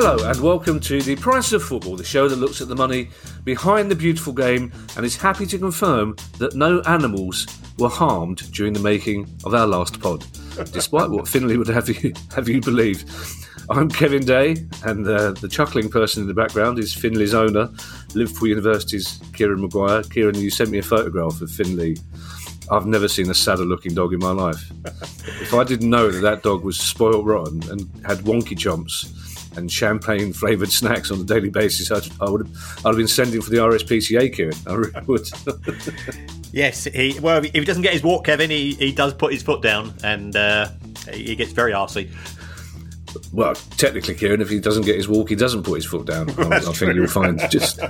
Hello and welcome to The Price of Football, the show that looks at the money behind the beautiful game and is happy to confirm that no animals were harmed during the making of our last pod, despite what Finley would have you have you believe. I'm Kevin Day, and uh, the chuckling person in the background is Finley's owner, Liverpool University's Kieran Maguire. Kieran, you sent me a photograph of Finley. I've never seen a sadder looking dog in my life. if I didn't know that that dog was spoiled rotten and had wonky chomps and champagne flavoured snacks on a daily basis, I'd, I would have, I'd have been sending for the RSPCA, Kieran. I really would. Yes, he well, if he doesn't get his walk, Kevin, he, he does put his foot down and uh, he gets very arsey. Well, technically, Kieran, if he doesn't get his walk, he doesn't put his foot down. I, I think you'll find just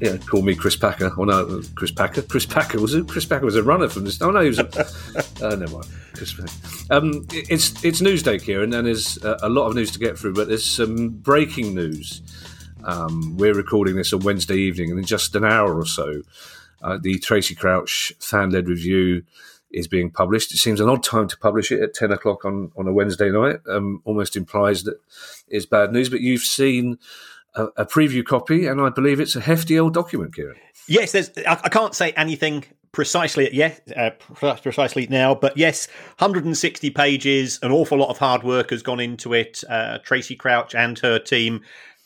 yeah, call me Chris Packer. Oh no, Chris Packer. Chris Packer was a, Chris Packer was a runner from this. Oh no, he was. A, uh, never mind. Chris Packer. Um, it's it's Newsday, Kieran, and there's a, a lot of news to get through, but there's some breaking news. Um, we're recording this on Wednesday evening, and in just an hour or so, uh, the Tracy Crouch fan-led review is being published. It seems an odd time to publish it at ten o'clock on, on a Wednesday night. Um, almost implies that it's bad news. But you've seen a, a preview copy, and I believe it's a hefty old document, Kieran. Yes, there's. I, I can't say anything precisely yeah uh, precisely now, but yes, 160 pages. An awful lot of hard work has gone into it. Uh, Tracy Crouch and her team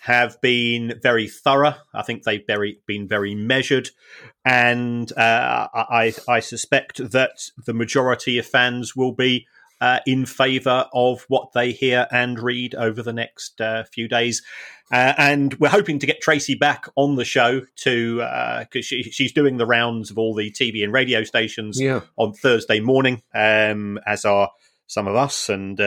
have been very thorough. I think they've very been very measured, and uh, I, I suspect that the majority of fans will be uh, in favour of what they hear and read over the next uh, few days. Uh, and we're hoping to get Tracy back on the show to because she, she's doing the rounds of all the TV and radio stations Yeah. on Thursday morning, um, as are some of us, and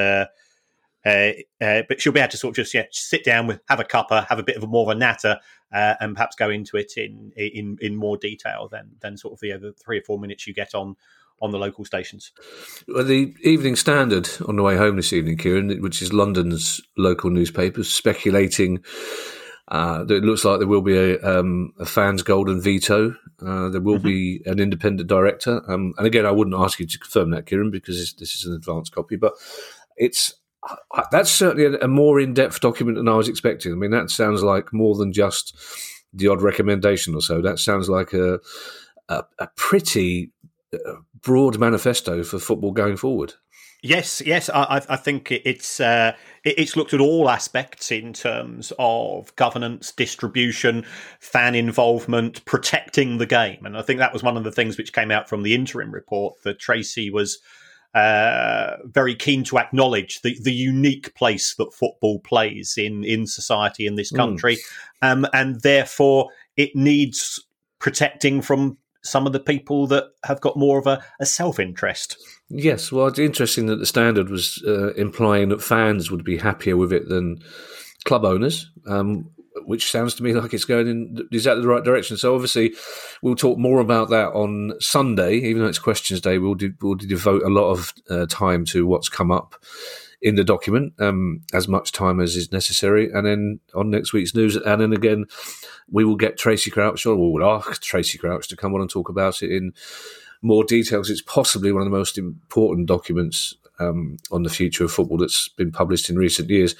uh, uh, but she'll be able to sort of just yeah, sit down with have a cuppa, have a bit of a more of a natter, uh, and perhaps go into it in in in more detail than than sort of the other three or four minutes you get on on the local stations. Well, the Evening Standard on the way home this evening, Kieran, which is London's local newspaper, speculating uh, that it looks like there will be a, um, a fans' golden veto. Uh, there will be an independent director. Um, and again, I wouldn't ask you to confirm that, Kieran, because this, this is an advanced copy, but it's that's certainly a, more in-depth document than I was expecting. I mean, that sounds like more than just the odd recommendation or so. That sounds like a a, a pretty uh, broad manifesto for football going forward. Yes, yes, I, I- I think it's uh, it's looked at all aspects in terms of governance, distribution, fan involvement, protecting the game, and I think that was one of the things which came out from the interim report that Tracy was uh, very keen to acknowledge the, the unique place that football plays in in society in this country, um, and therefore it needs protecting from some of the people that have got more of a, a self interest. Yes, well, it's interesting that the standard was uh, implying that fans would be happier with it than club owners, um, which sounds to me like it's going in exactly the right direction. So, obviously, we'll talk more about that on Sunday, even though it's Questions Day. We'll, we'll devote a lot of uh, time to what's come up in the document, um, as much time as is necessary. And then on next week's news, and then again, we will get Tracy Crouch, or we will ask Tracy Crouch to come on and talk about it in more details. It's possibly one of the most important documents um, on the future of football that's been published in recent years.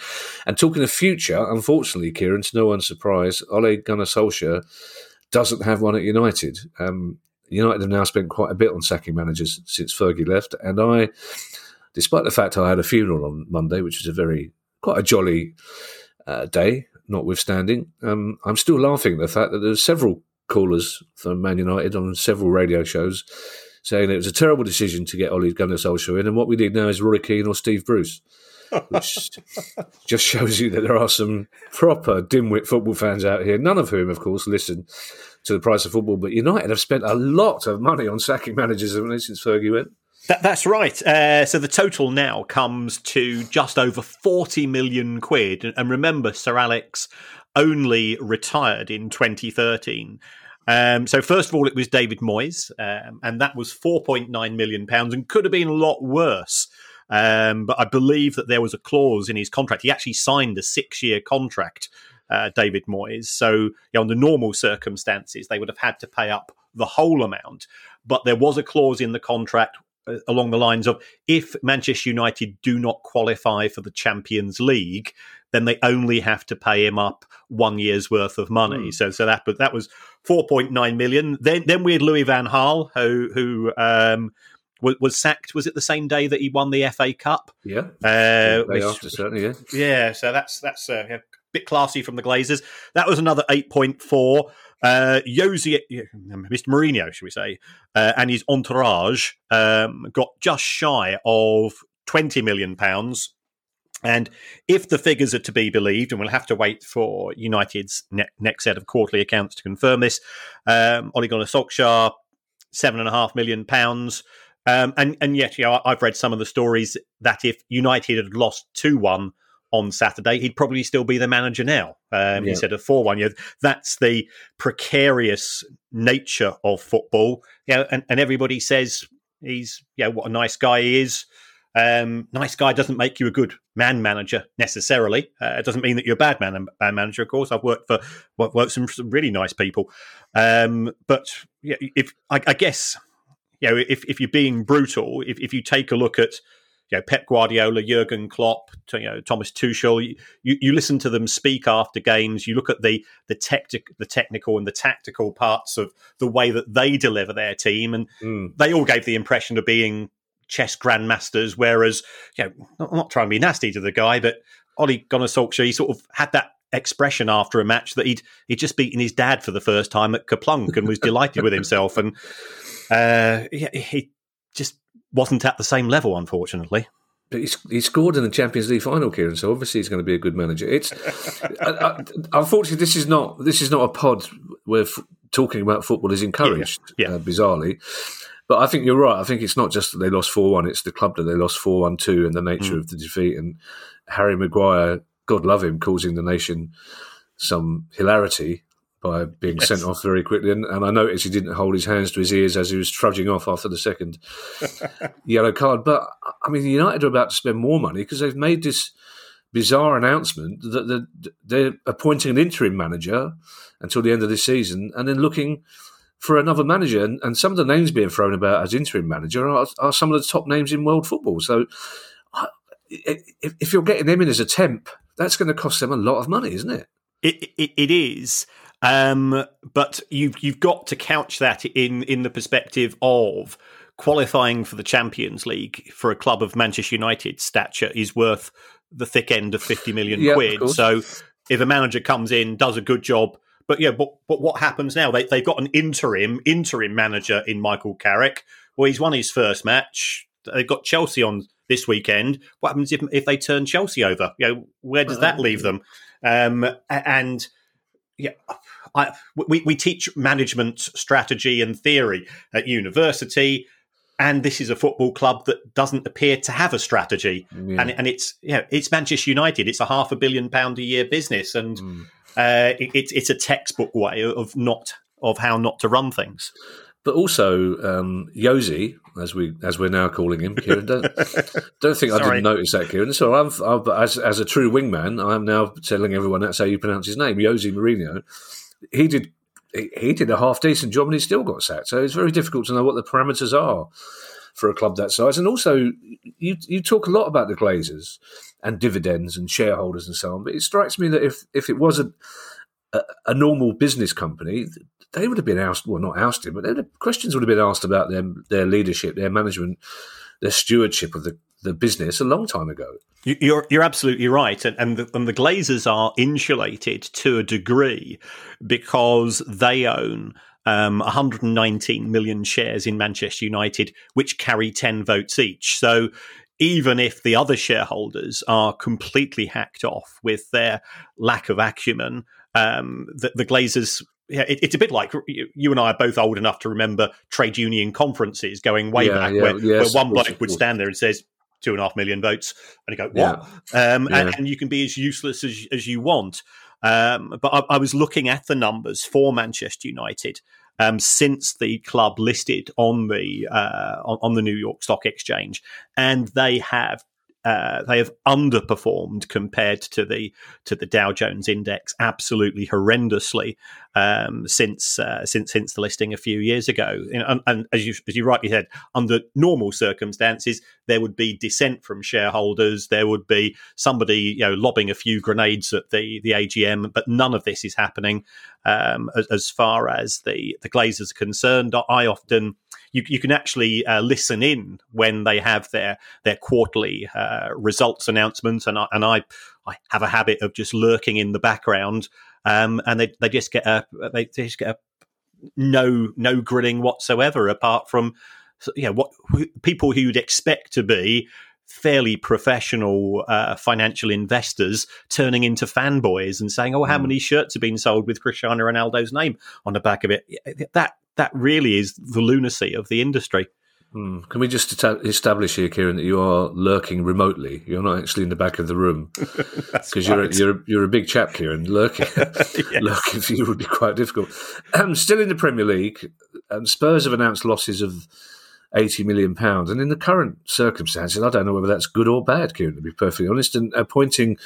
And talking of future, unfortunately, Kieran, to no one's surprise, Ole Gunnar Solskjaer doesn't have one at United. Um, United have now spent quite a bit on sacking managers since Fergie left, and I, despite the fact I had a funeral on Monday, which was a very quite a jolly uh, day, notwithstanding, um, I'm still laughing at the fact that there's several callers from Man United on several radio shows saying it was a terrible decision to get Ole Gunnar Solskjaer in, and what we need now is Roy Keane or Steve Bruce. Which just shows you that there are some proper dimwit football fans out here, none of whom, of course, listen to the price of football. But United have spent a lot of money on sacking managers since Fergie went. That, that's right. Uh, so the total now comes to just over 40 million quid. And remember, Sir Alex only retired in 2013. Um, so first of all, it was David Moyes, um, and that was 4.9 million pounds, and could have been a lot worse. Um, but I believe that there was a clause in his contract. He actually signed a six-year contract, uh, David Moyes. So, you know, under normal circumstances, they would have had to pay up the whole amount. But there was a clause in the contract uh, along the lines of if Manchester United do not qualify for the Champions League, then they only have to pay him up one year's worth of money. Mm. So, so that but that was four point nine million. Then, then we had Louis Van Gaal, who who um, was, was, sacked. Was it the same day that he won the FA Cup? Yeah, uh, which, after certainly. Yeah, yeah. So that's that's uh, a bit classy from the Glazers. That was another eight point four. Uh, Jose, Mr. Mourinho, should we say, uh, and his entourage um, got just shy of twenty million pounds. And if the figures are to be believed, and we'll have to wait for United's ne- next set of quarterly accounts to confirm this, um, Ole Gunnar Solskjaer, seven and a half million pounds. Um, and and yet, you know, I've read some of the stories that if United had lost two one on Saturday, he'd probably still be the manager now um, yeah. instead of 4 1. You know, that's the precarious nature of football. You know, and, and everybody says he's, yeah, you know, what a nice guy he is. Um, nice guy doesn't make you a good man manager necessarily. Uh, it doesn't mean that you're a bad man, man manager. Of course, I've worked for worked some, some really nice people, um, but yeah, if I, I, guess you know if if you're being brutal, if if you take a look at you know, Pep Guardiola, Jurgen Klopp, you know, Thomas Tuchel. You, you listen to them speak after games. You look at the the tactic, the technical and the tactical parts of the way that they deliver their team, and mm. they all gave the impression of being chess grandmasters. Whereas, you know, I'm not trying to be nasty to the guy, but Ole Gunnar Solskjaer, he sort of had that expression after a match that he'd he'd just beaten his dad for the first time at KerPlunk and was delighted with himself, and uh, he, he just wasn't at the same level, unfortunately. But he's, he scored in the Champions League final, Kieran. So obviously he's going to be a good manager. It's uh, unfortunately this is not this is not a pod where f- talking about football is encouraged. Yeah, yeah. Uh, bizarrely, but I think you're right. I think it's not just that they lost four one; it's the club that they lost four one two, and the nature mm. of the defeat. And Harry Maguire, God love him, causing the nation some hilarity by being yes. sent off very quickly. And, and, I noticed he didn't hold his hands to his ears as he was trudging off after the second yellow card. But I mean, United are about to spend more money because they've made this bizarre announcement that they're, they're, appointing an interim manager until the end of this season and then looking for another manager. And, and some of the names being thrown about as interim manager are, are some of the top names in world football. So if, if you're getting them in as a temp, that's going to cost them a lot of money, isn't it? It, it, it is. Um, but you've you've got to couch that in in the perspective of qualifying for the Champions League for a club of Manchester United stature is worth the thick end of fifty million quid. So if a manager comes in, does a good job, but yeah, but but what happens now? They they've got an interim interim manager in Michael Carrick. Well, he's won his first match. They've got Chelsea on this weekend. What happens if if they turn Chelsea over? You know, where does that leave them? Um, and yeah, I, we, we teach management strategy and theory at university and this is a football club that doesn't appear to have a strategy. Yeah. And, and it's you know, it's Manchester United. It's a half a billion pound a year business, and mm. Uh, it, it's it's a textbook way of not of how not to run things. But also, um, Yosi, as we as we're now calling him, Kieran. Don't, don't think I didn't notice that, Kieran. So I've, I've, as as a true wingman, I'm now telling everyone that's how you pronounce his name, Yosi Mourinho he did he did a half decent job and he still got sacked. So it's very difficult to know what the parameters are for a club that size. And also, you you talk a lot about the Glazers and dividends and shareholders and so on, but it strikes me that if if it wasn't a, a, normal business company, they would have been asked, well, not ousted, but the questions would have been asked about their their leadership, their management, their stewardship of the, the business a long time ago. You're you're absolutely right, and and the, and the Glazers are insulated to a degree because they own um, 119 million shares in Manchester United, which carry 10 votes each. So even if the other shareholders are completely hacked off with their lack of acumen, um, the, the Glazers yeah, it, it's a bit like you and I are both old enough to remember trade union conferences going way yeah, back, yeah, where, yes, where, one bloke would stand there and says two and a half million votes, and you go what? Um, and, and, you can be as useless as, as you want. Um, but I, I, was looking at the numbers for Manchester United um, since the club listed on the uh, on, on, the New York Stock Exchange, and they have uh, they have underperformed compared to the to the Dow Jones index absolutely horrendously um, since uh, since since the listing a few years ago. And, and, as you as you rightly said, under normal circumstances, there would be dissent from shareholders. There would be somebody you know lobbing a few grenades at the the AGM, but none of this is happening um, as, as, far as the the Glazers are concerned. I often you, you can actually uh, listen in when they have their their quarterly uh, results announcements, and I, and I I have a habit of just lurking in the background, um, and they they just get a they, they just get a no no grilling whatsoever, apart from know what people who you'd expect to be fairly professional uh, financial investors turning into fanboys and saying, "Oh, how mm. many shirts have been sold with Cristiano Ronaldo's name on the back of it?" That that really is the lunacy of the industry. Mm. Can we just establish here, Kieran, that you are lurking remotely? You're not actually in the back of the room because you're a, you're a, you're a big chap, Kieran. Lurking, yes. lurking for you would be quite difficult. Um, still in the Premier League, um, Spurs have announced losses of eighty million pounds, and in the current circumstances, I don't know whether that's good or bad, Kieran. To be perfectly honest, and appointing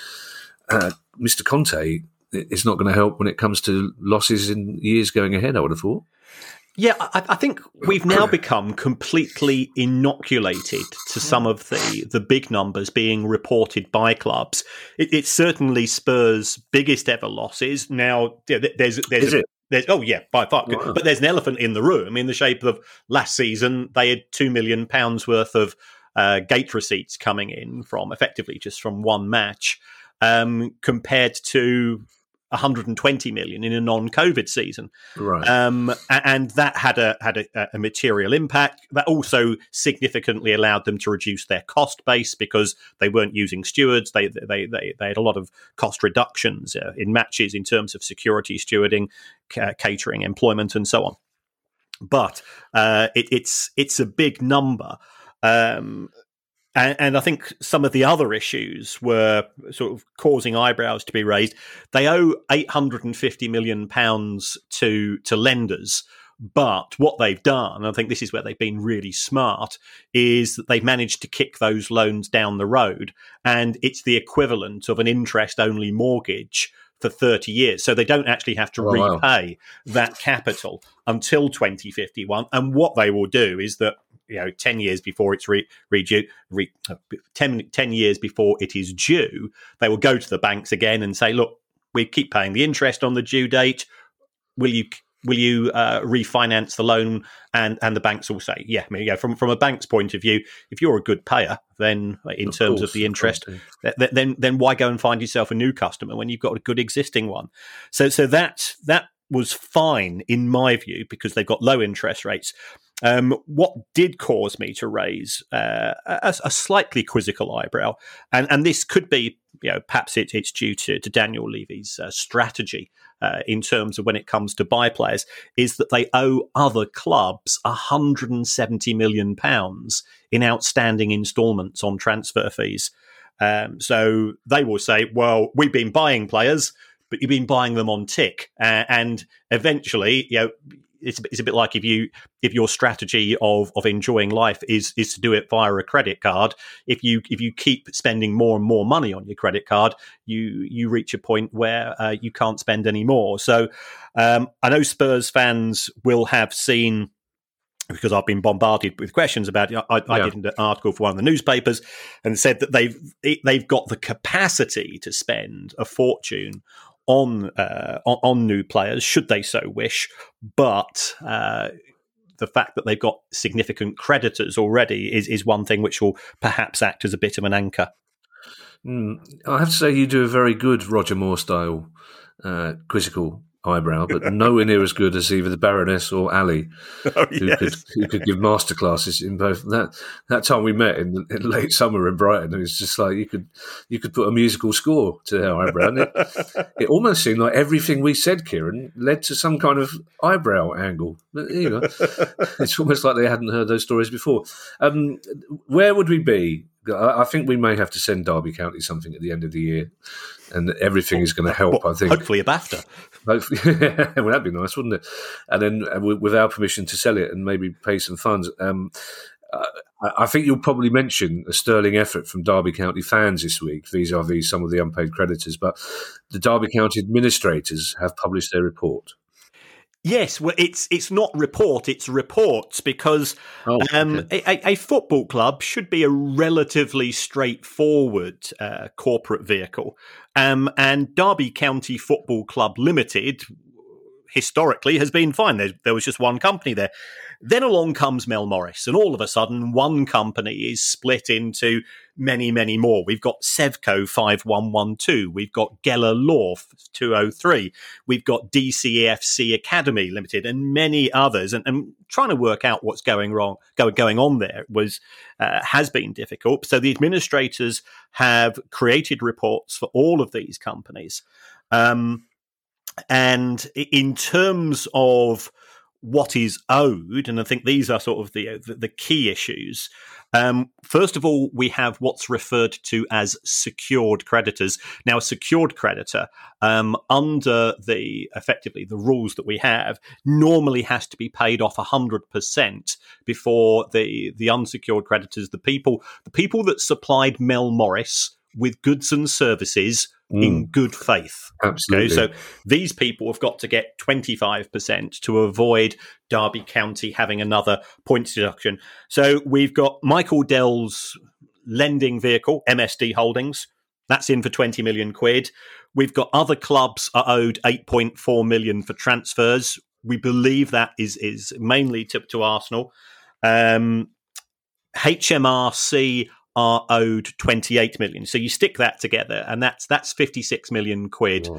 uh, Mr. Conte is not going to help when it comes to losses in years going ahead. I would have thought. Yeah, I, I, think we've now become completely inoculated to some of the, the big numbers being reported by clubs. It, it's certainly Spurs' biggest ever losses. Now, there's there's a, there's oh yeah by far, wow. but there's an elephant in the room in the shape of last season they had two million pounds worth of uh, gate receipts coming in from effectively just from one match, um, compared to 120 million in a non-COVID season, right? Um, and that had a had a, a, material impact. That also significantly allowed them to reduce their cost base because they weren't using stewards. They they they, they had a lot of cost reductions uh, in matches in terms of security, stewarding, c- catering, employment, and so on. But uh, it, it's it's a big number. Um, and, and, I think some of the other issues were sort of causing eyebrows to be raised. They owe 850 million pounds to to lenders, but what they've done, I think this is where they've been really smart, is that they've managed to kick those loans down the road, and it's the equivalent of an interest only mortgage for 30 years. So they don't actually have to oh, repay wow. that capital until 2051. And what they will do is that you know 10 years before it's re, re, re uh, 10, 10 years before it is due they will go to the banks again and say look we keep paying the interest on the due date. Will you will you uh, refinance the loan? And and the banks will say yeah I mean, yeah from from a bank's point of view if you're a good payer then in of terms course, of the interest of th- then then why go and find yourself a new customer when you've got a good existing one? So so that that was fine in my view because they've got low interest rates um, what did cause me to raise uh, a, a, slightly quizzical eyebrow, and, and this could be, you know, perhaps it, it's due to, to Daniel Levy's uh, strategy uh, in terms of when it comes to buy players, is that they owe other clubs 170 million pounds in outstanding instalments on transfer fees. Um, so they will say, "Well, we've been buying players." but you've been buying them on tick, and eventually, you know, it's, it's a bit like if you if your strategy of of enjoying life is is to do it via a credit card if you if you keep spending more and more money on your credit card you you reach a point where uh, you can't spend any more so um, i know spurs fans will have seen because I've been bombarded with questions about it. I, I did an article for one of the newspapers and said that they've they've got the capacity to spend a fortune on uh, on, on, new players should they so wish, but. Uh, the fact that they've got significant creditors already is, is one thing which will perhaps act as a bit of an anchor. Mm, I have to say, you do a very good Roger Moore style uh, quizzical eyebrow, but nowhere near as good as either the Baroness or Ali, oh, who yes. could who could give masterclasses in both. That that time we met in, in, late summer in Brighton, it was just like you could you could put a musical score to her eyebrow. And it, it almost seemed like everything we said, Kieran, led to some kind of eyebrow angle. But, you know, it's almost like they hadn't heard those stories before. Um, where would we be I think we may have to send Derby County something at the end of the year, and everything is going to help. Well, I think hopefully a BAFTA. Hopefully, well, that'd be nice, wouldn't it? And then uh, with our permission to sell it and maybe pay some funds. Um, uh, I think you'll probably mention a sterling effort from Derby County fans this week vis-a-vis some of the unpaid creditors, but the Derby County administrators have published their report. Yes, well, it's it's not report, it's reports because oh, um, okay. a, a, football club should be a relatively straightforward uh, corporate vehicle, um, and Derby County Football Club Limited historically has been fine. There, there was just one company there. Then along comes Mel Morris, and all of a sudden, one company is split into many, many more. We've got Sevco 5112, we've got Gellaw 203, we've got DCFC Academy Limited, and many others. And, and trying to work out what's going wrong, go, going on there was uh, has been difficult. So the administrators have created reports for all of these companies. Um, and in terms of what is owed, and I think these are sort of the the, the key issues. Um, first of all, we have what's referred to as secured creditors. Now, a secured creditor, um, under the effectively the rules that we have, normally has to be paid off hundred percent before the the unsecured creditors, the people the people that supplied Mel Morris with goods and services mm. in good faith. Absolutely. Okay, so these people have got to get 25% to avoid Derby County having another points deduction. So we've got Michael Dell's lending vehicle, MSD Holdings. That's in for 20 million quid. We've got other clubs are owed 8.4 million for transfers. We believe that is is mainly to, to Arsenal. Um, HMRC are owed 28 million. So you stick that together, and that's that's 56 million quid.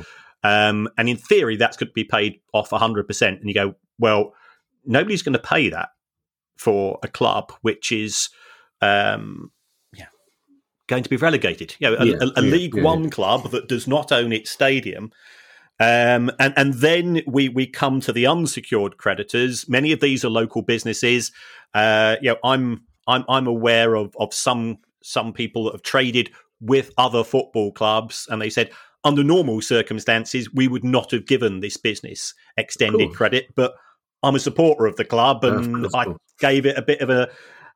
Um, and in theory, that's going to be paid off 100%. And you go, well, nobody's going to pay that for a club which is um, yeah, going to be relegated. You know, a, yeah, a, a yeah, League yeah, One club that does not own its stadium. Um, and and then we we come to the unsecured creditors. Many of these are local businesses. Uh, you know, I'm I'm I'm aware of of some some people that have traded with other football clubs, and they said under normal circumstances we would not have given this business extended credit, but I'm a supporter of the club, and I gave it a bit of a.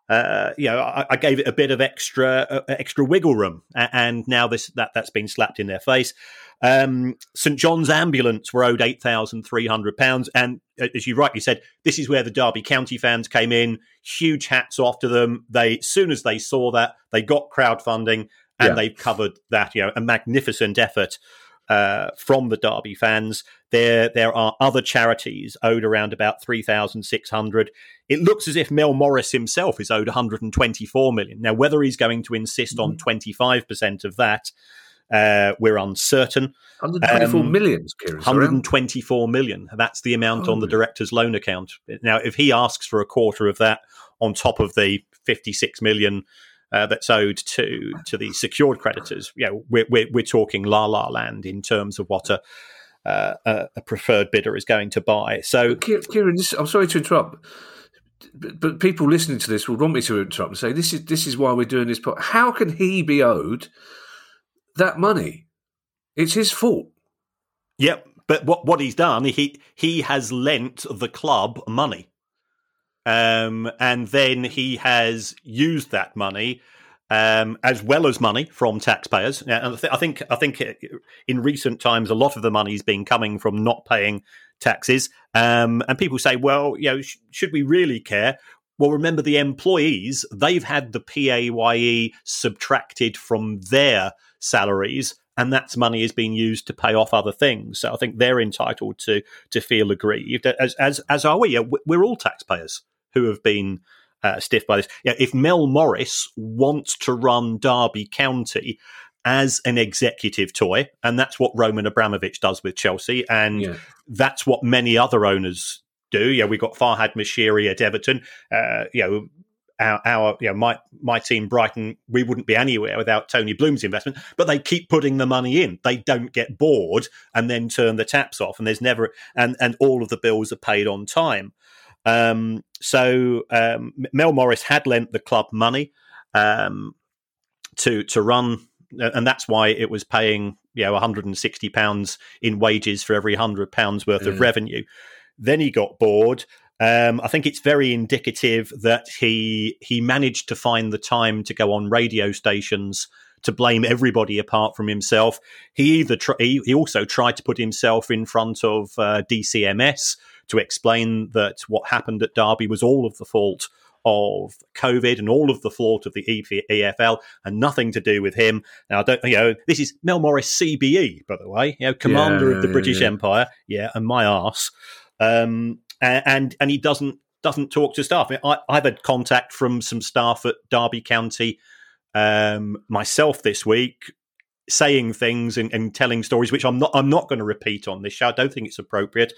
Uh, you know, I, I, gave it a bit of extra uh, extra wiggle room, and now this that that's been slapped in their face. Um, St John's Ambulance were owed eight thousand three hundred pounds, and uh, as you rightly said, this is where the Derby County fans came in. Huge hats off to them. They, as soon as they saw that, they got crowdfunding, and yeah. they've covered that. You know, a magnificent effort. Uh, from the Derby fans. There, there are other charities owed around about three thousand six hundred. It looks as if Mel Morris himself is owed one hundred and twenty-four million. Now, whether he's going to insist mm-hmm. on twenty-five percent of that uh, we're uncertain. 124 um, millions, Kieran. 124 million. That's the amount oh, on the director's loan account. Now, if he asks for a quarter of that on top of the 56 million uh, that's owed to to the secured creditors, you know, we're, we're, we're talking la la land in terms of what a uh, a preferred bidder is going to buy. So, Kieran, this, I'm sorry to interrupt, but, but, people listening to this will want me to interrupt and say this is this is why we're doing this. But how can he be owed that money. It's his fault. Yep, but what what he's done, he he has lent the club money, um, and then he has used that money. Um, as well as money from taxpayers. And I, th- I think I think in recent times, a lot of the money has been coming from not paying taxes. Um, and people say, well, you know, sh- should we really care? Well, remember the employees; they've had the PAYE subtracted from their salaries and that money is being used to pay off other things. So I think they're entitled to to feel aggrieved, as as as are we. We're all taxpayers who have been uh, stiff by this. Yeah, if Mel Morris wants to run Derby County as an executive toy, and that's what Roman Abramovich does with Chelsea, and yeah. that's what many other owners do. Yeah, we've got Farhad Moshiri at Everton. Uh, you know, our, our you know, my my team Brighton, we wouldn't be anywhere without Tony Bloom's investment. But they keep putting the money in. They don't get bored and then turn the taps off. And there's never and and all of the bills are paid on time. Um, so um, Mel Morris had lent the club money um, to to run, and that's why it was paying you know 160 pounds in wages for every hundred pounds worth mm. of revenue. Then he got bored. Um, I think it's very indicative that he he managed to find the time to go on radio stations to blame everybody apart from himself. He either tr- he, he also tried to put himself in front of uh, DCMS to explain that what happened at Derby was all of the fault of COVID and all of the fault of the EFL and nothing to do with him. Now, I don't, you know, this is Mel Morris CBE, by the way, you know, commander yeah, of the British yeah. Empire. Yeah, and my arse. Um, and and he doesn't doesn't talk to staff. I, have had contact from some staff at Derby County um, myself this week saying things and, and, telling stories which I'm not I'm not going to repeat on this show. I don't think it's appropriate,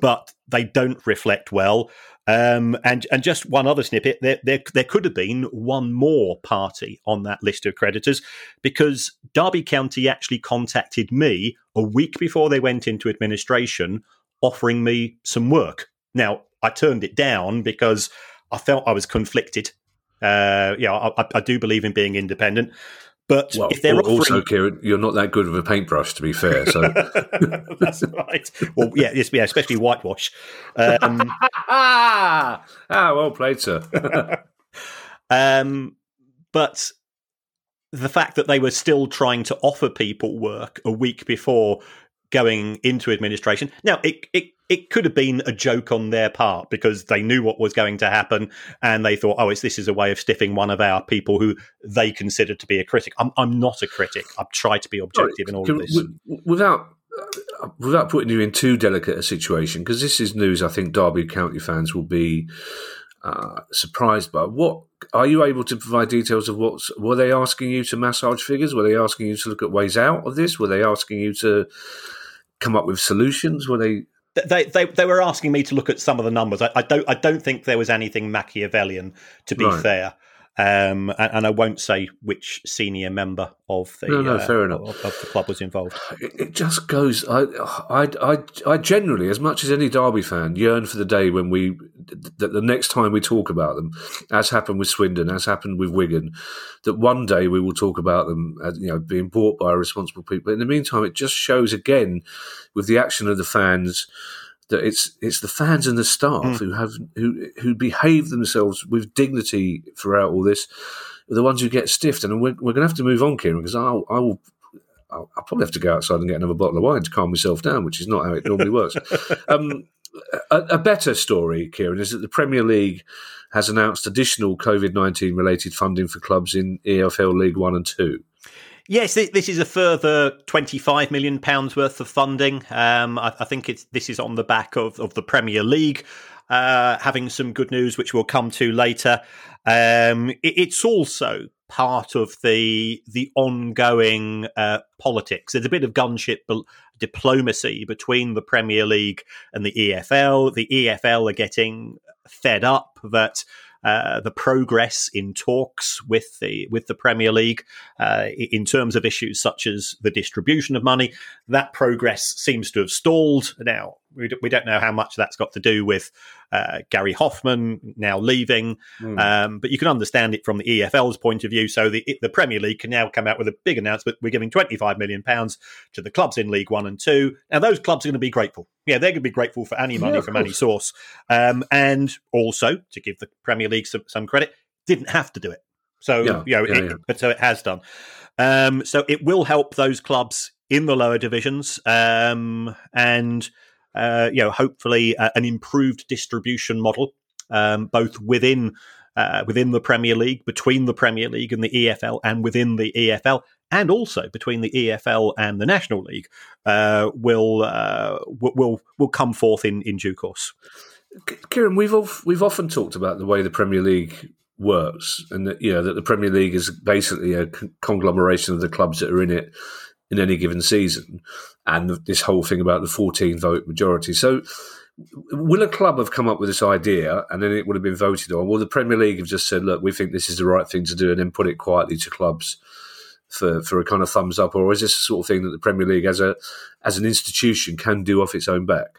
but they don't reflect well. Um, and and just one other snippet, there, there there could have been one more party on that list of creditors because Derby County actually contacted me a week before they went into administration, offering me some work. Now I turned it down because I felt I was conflicted. Uh, yeah, I, I do believe in being independent. But well, if they're offering... also, Kieran, you're not that good with a paintbrush, to be fair. So that's right. Well, yeah, yes, yeah, especially whitewash. Um, ah, well played, sir. um, but the fact that they were still trying to offer people work a week before going into administration. Now, it, it it could have been a joke on their part because they knew what was going to happen and they thought, oh, it's this is a way of stiffing one of our people who they consider to be a critic. I'm, I'm not a critic. I've tried to be objective in all of this. Without uh, without putting you in too delicate a situation, because this is news I think Derby County fans will be uh, surprised by. What are you able to provide details of what were they asking you to massage figures? Were they asking you to look at ways out of this? Were they asking you to come up with solutions? Were they? They, they they were asking me to look at some of the numbers. I, I don't I don't think there was anything Machiavellian. To be right. fair, um, and, and, I won't say which senior member of the no, no, uh, fair enough. Of, of, the club was involved. It, just goes. I, I, I, I generally, as much as any Derby fan, yearn for the day when we that the next time we talk about them, as happened with Swindon, as happened with Wigan, that one day we will talk about them as you know being bought by responsible people. But in the meantime, it just shows again with the action of the fans that it's it's the fans and the staff mm. who have who who behave themselves with dignity throughout all this, the ones who get stiffed, and we're, we're going to have to move on, Kieran, because I'll, I will. I'll, I'll, probably have to go outside and get another bottle of wine to calm myself down, which is not how it normally works. Um, a, a, better story, Kieran, is that the Premier League has announced additional COVID 19 related funding for clubs in EFL League One and Two. Yes, this is a further twenty-five million pounds worth of funding. Um, I, I, think it's this is on the back of, of the Premier League uh, having some good news, which we'll come to later. Um, it, it's also part of the the ongoing uh, politics. There's a bit of gunship diplomacy between the Premier League and the EFL. The EFL are getting fed up that uh, the progress in talks with the with the Premier League uh, in terms of issues such as the distribution of money. That progress seems to have stalled. Now we, we don't know how much that's got to do with uh, Gary Hoffman now leaving, mm. um, but you can understand it from the EFL's point of view. So the the Premier League can now come out with a big announcement: we're giving twenty five million pounds to the clubs in League One and Two. Now those clubs are going to be grateful. Yeah, they're going to be grateful for any money yeah, from course. any source, um, and also to give the Premier League some, some credit, didn't have to do it. So yeah, you know, yeah, it, but so it has done. Um, so it will help those clubs in the lower divisions, um, and uh, you know, hopefully uh, an improved distribution model, um, both within uh, within the Premier League, between the Premier League and the EFL, and within the EFL, and also between the EFL and the National League uh, will uh, will will come forth in, in due course. Kieran, we've we've often talked about the way the Premier League works, and that you know that the Premier League is basically a conglomeration of the clubs that are in it in any given season, and this whole thing about the 14 vote majority. So, will a club have come up with this idea and then it would have been voted on? Well, the Premier League have just said, look, we think this is the right thing to do, and then put it quietly to clubs for, for a kind of thumbs up, or is this the sort of thing that the Premier League, as a as an institution, can do off its own back?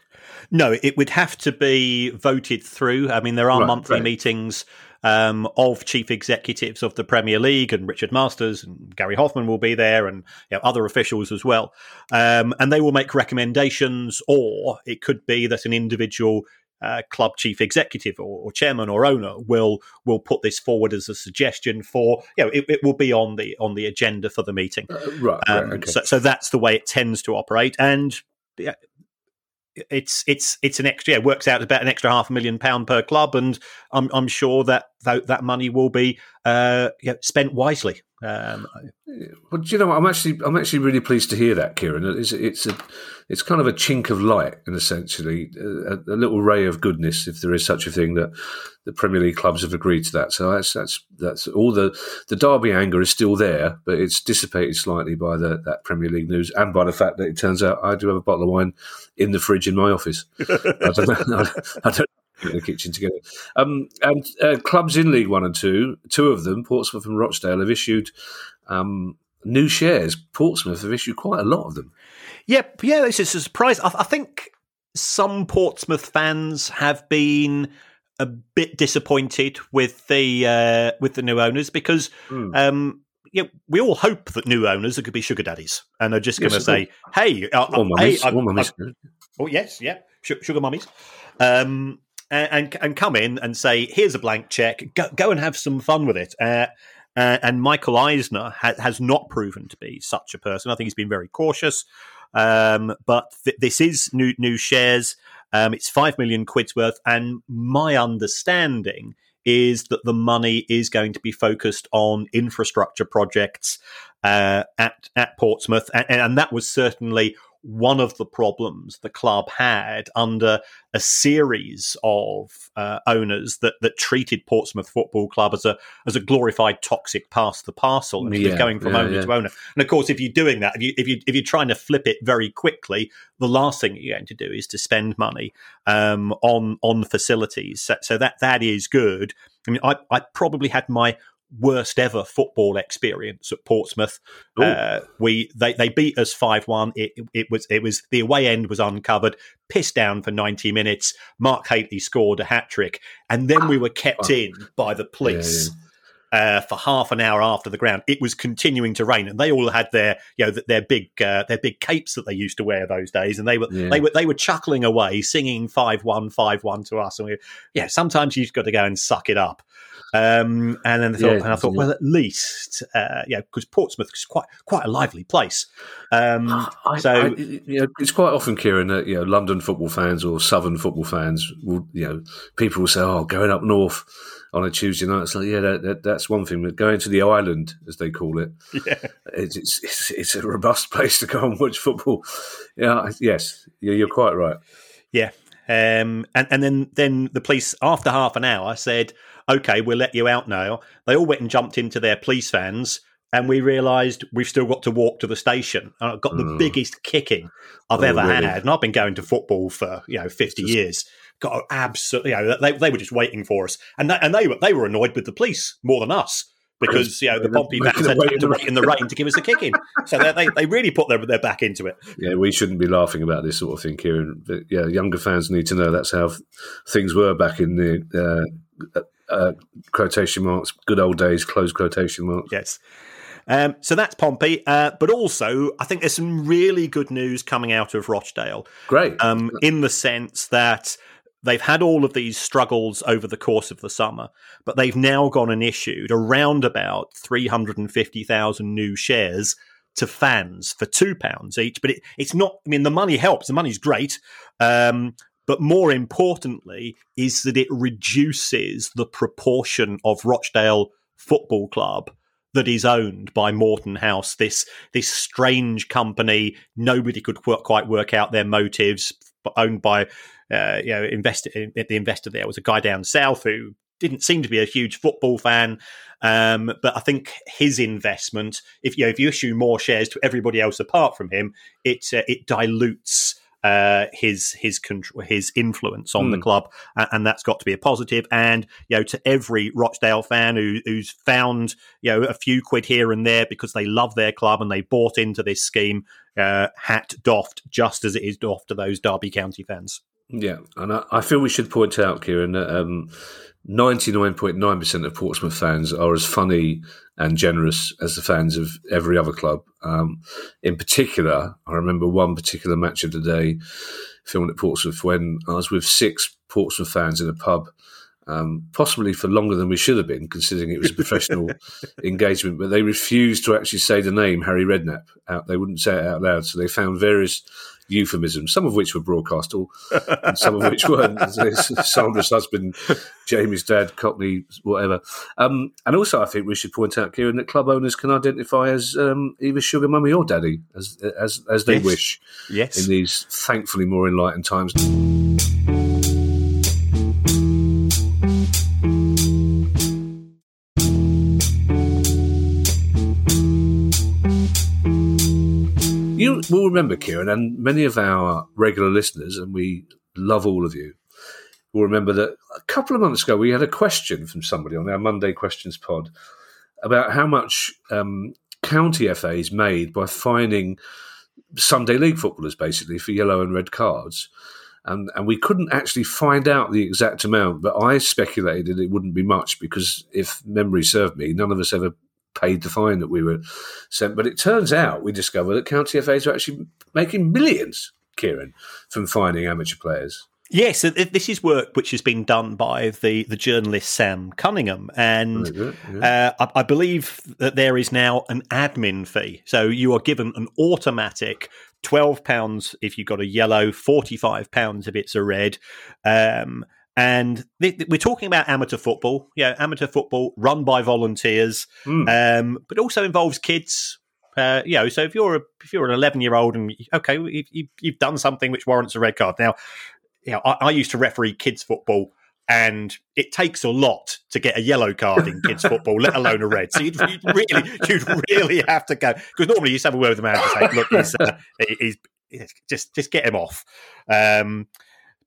No, it would have to be voted through. I mean, there are right, monthly right. meetings um, of chief executives of the Premier League, and Richard Masters and Gary Hoffman will be there, and you know, other officials as well. Um, and they will make recommendations, or it could be that an individual uh, club chief executive or, or, chairman or owner will will put this forward as a suggestion for you know it, it will be on the on the agenda for the meeting. Uh, right. Um, right okay. so, so that's the way it tends to operate, and yeah, it's it's it's an extra. Yeah, it works out about an extra half a million pound per club, and I'm I'm sure that that, that money will be uh, yeah, spent wisely. Um, well, you know, I'm actually I'm actually really pleased to hear that, Kieran. It's it's a it's kind of a chink of light, in essentially a, a, little ray of goodness, if there is such a thing that the Premier League clubs have agreed to that. So that's that's that's all the the Derby anger is still there, but it's dissipated slightly by the, that Premier League news and by the fact that it turns out I do have a bottle of wine in the fridge in my office. I don't know. I don't in the kitchen together. Um, and uh, clubs in League One and Two, two of them, Portsmouth and Rochdale, have issued um, new shares. Portsmouth have issued quite a lot of them. Yep, yeah, this is a surprise. I, I think some Portsmouth fans have been a bit disappointed with the uh, with the new owners because. Mm. Um, yeah, we all hope that new owners are going to be sugar daddies and are just going to say, "Hey, uh, or mummies, hey, or mummies. oh yes, yeah, sugar mummies." Um, and, and come in and say, "Here's a blank check. Go, go and have some fun with it." Uh, uh, and Michael Eisner ha- has not proven to be such a person. I think he's been very cautious. Um, but th- this is new new shares. Um, it's five million quid's worth, and my understanding is that the money is going to be focused on infrastructure projects uh, at at Portsmouth, and, and that was certainly one of the problems the club had under a series of uh, owners that that treated Portsmouth Football Club as a as a glorified toxic pass the parcel and yeah, going from yeah, owner yeah. to owner. And of course, if you're doing that, if you if you if you're trying to flip it very quickly, the last thing you're going to do is to spend money um, on on facilities. So, so that that is good. I mean, I, I probably had my worst ever football experience at Portsmouth. Uh, we they, they beat us five one. It, it was it was the away end was uncovered. Pissed down for ninety minutes. Mark Hateley scored a hat trick, and then we were kept in by the police. Yeah, yeah. Uh, for half an hour after the ground, it was continuing to rain, and they all had their, you know, their big, uh, their big capes that they used to wear those days, and they were, yeah. they were, they were chuckling away, singing five one, five one to us, and we, yeah, sometimes you've got to go and suck it up. Um, and then I thought, yeah, and I thought, well, at least, uh, yeah, because Portsmouth is quite quite a lively place. Um, I, so I, you know, it's quite often, Kieran, that you know, London football fans or Southern football fans will, you know, people will say, "Oh, going up north." On a Tuesday night, it's like, yeah, that, that, that's one thing. But going to the island, as they call it, yeah. it's, it's, it's a robust place to go and watch football. Yeah, yes, you're quite right. Yeah, um, and and then then the police after half an hour said, okay, we'll let you out now. They all went and jumped into their police vans, and we realised we've still got to walk to the station. And I got the mm. biggest kicking I've oh, ever really? had, and I've been going to football for you know fifty just... years. Got absolutely, you know, they, they were just waiting for us, and that, and they were they were annoyed with the police more than us because you know the Pompey vans had to wait in the rain to give us a kick in. So they, they really put their, their back into it. Yeah, we shouldn't be laughing about this sort of thing here. But yeah, younger fans need to know that's how things were back in the uh, uh, quotation marks, good old days, close quotation marks. Yes. Um, so that's Pompey, uh, but also I think there's some really good news coming out of Rochdale. Great, um, in the sense that they've had all of these struggles over the course of the summer, but they've now gone and issued around about three hundred and fifty thousand new shares to fans for two pounds each. But it, it's not. I mean, the money helps. The money's great, um, but more importantly, is that it reduces the proportion of Rochdale Football Club that is owned by Morton House, this this strange company. Nobody could quite work out their motives, owned by uh, you know investor. The investor there was a guy down south who didn't seem to be a huge football fan. Um, but I think his investment, if you know, if you issue more shares to everybody else apart from him, it uh, it dilutes uh, his his control, his influence on mm. the hmm. club, and, and, that's got to be a positive. And you know, to every Rochdale fan who, who's found you know a few quid here and there because they love their club and they bought into this scheme, uh, hat doffed, just as it is doffed to those Derby County fans. Yeah, and I, I feel we should point out, Kieran, that. Um, 99.9% of Portsmouth fans are as funny and generous as the fans of every other club. Um, in particular, I remember one particular match of the day filmed at Portsmouth when I was with six Portsmouth fans in a pub, um, possibly for longer than we should have been, considering it was a professional engagement. But they refused to actually say the name Harry Redknapp out. They wouldn't say it out loud, so they found various euphemisms, some of which were broadcast, all, and some of which weren't. Sandra's husband, Jamie's dad, Cockney, whatever. Um, and also, I think we should point out, Kieran, that club owners can identify as um, either sugar mummy or daddy, as as, as they yes. wish. Yes. In these thankfully more enlightened times. You will remember, Kieran, and many of our regular listeners, and we love all of you, will remember that a couple of months ago we had a question from somebody on our Monday Questions pod about how much um, county FAs made by fining Sunday league footballers basically for yellow and red cards. And, and we couldn't actually find out the exact amount, but I speculated it wouldn't be much because if memory served me, none of us ever paid the fine that we were sent. But it turns out we discovered that county FAs are actually making millions, Kieran, from fining amateur players. Yes, this is work which has been done by the, the journalist Sam Cunningham, and yeah. uh, I, I, believe that there is now an admin fee. So you are given an automatic twelve pounds if you got a yellow, forty five pounds if it's a red. Um, and th- th- we're talking about amateur football, yeah, amateur football run by volunteers, mm. um, but also involves kids. Uh, you know, so if you're a, if you're an 11 year old and okay, you, have done something which warrants a red card. Now, you know, I, I used to referee kids football and it takes a lot to get a yellow card in kids football, let alone a red. So you'd, you'd really, you'd really have to go because normally you just have a word with the man and say, "Look, he's, uh, he's, he's, just just get him off." Um,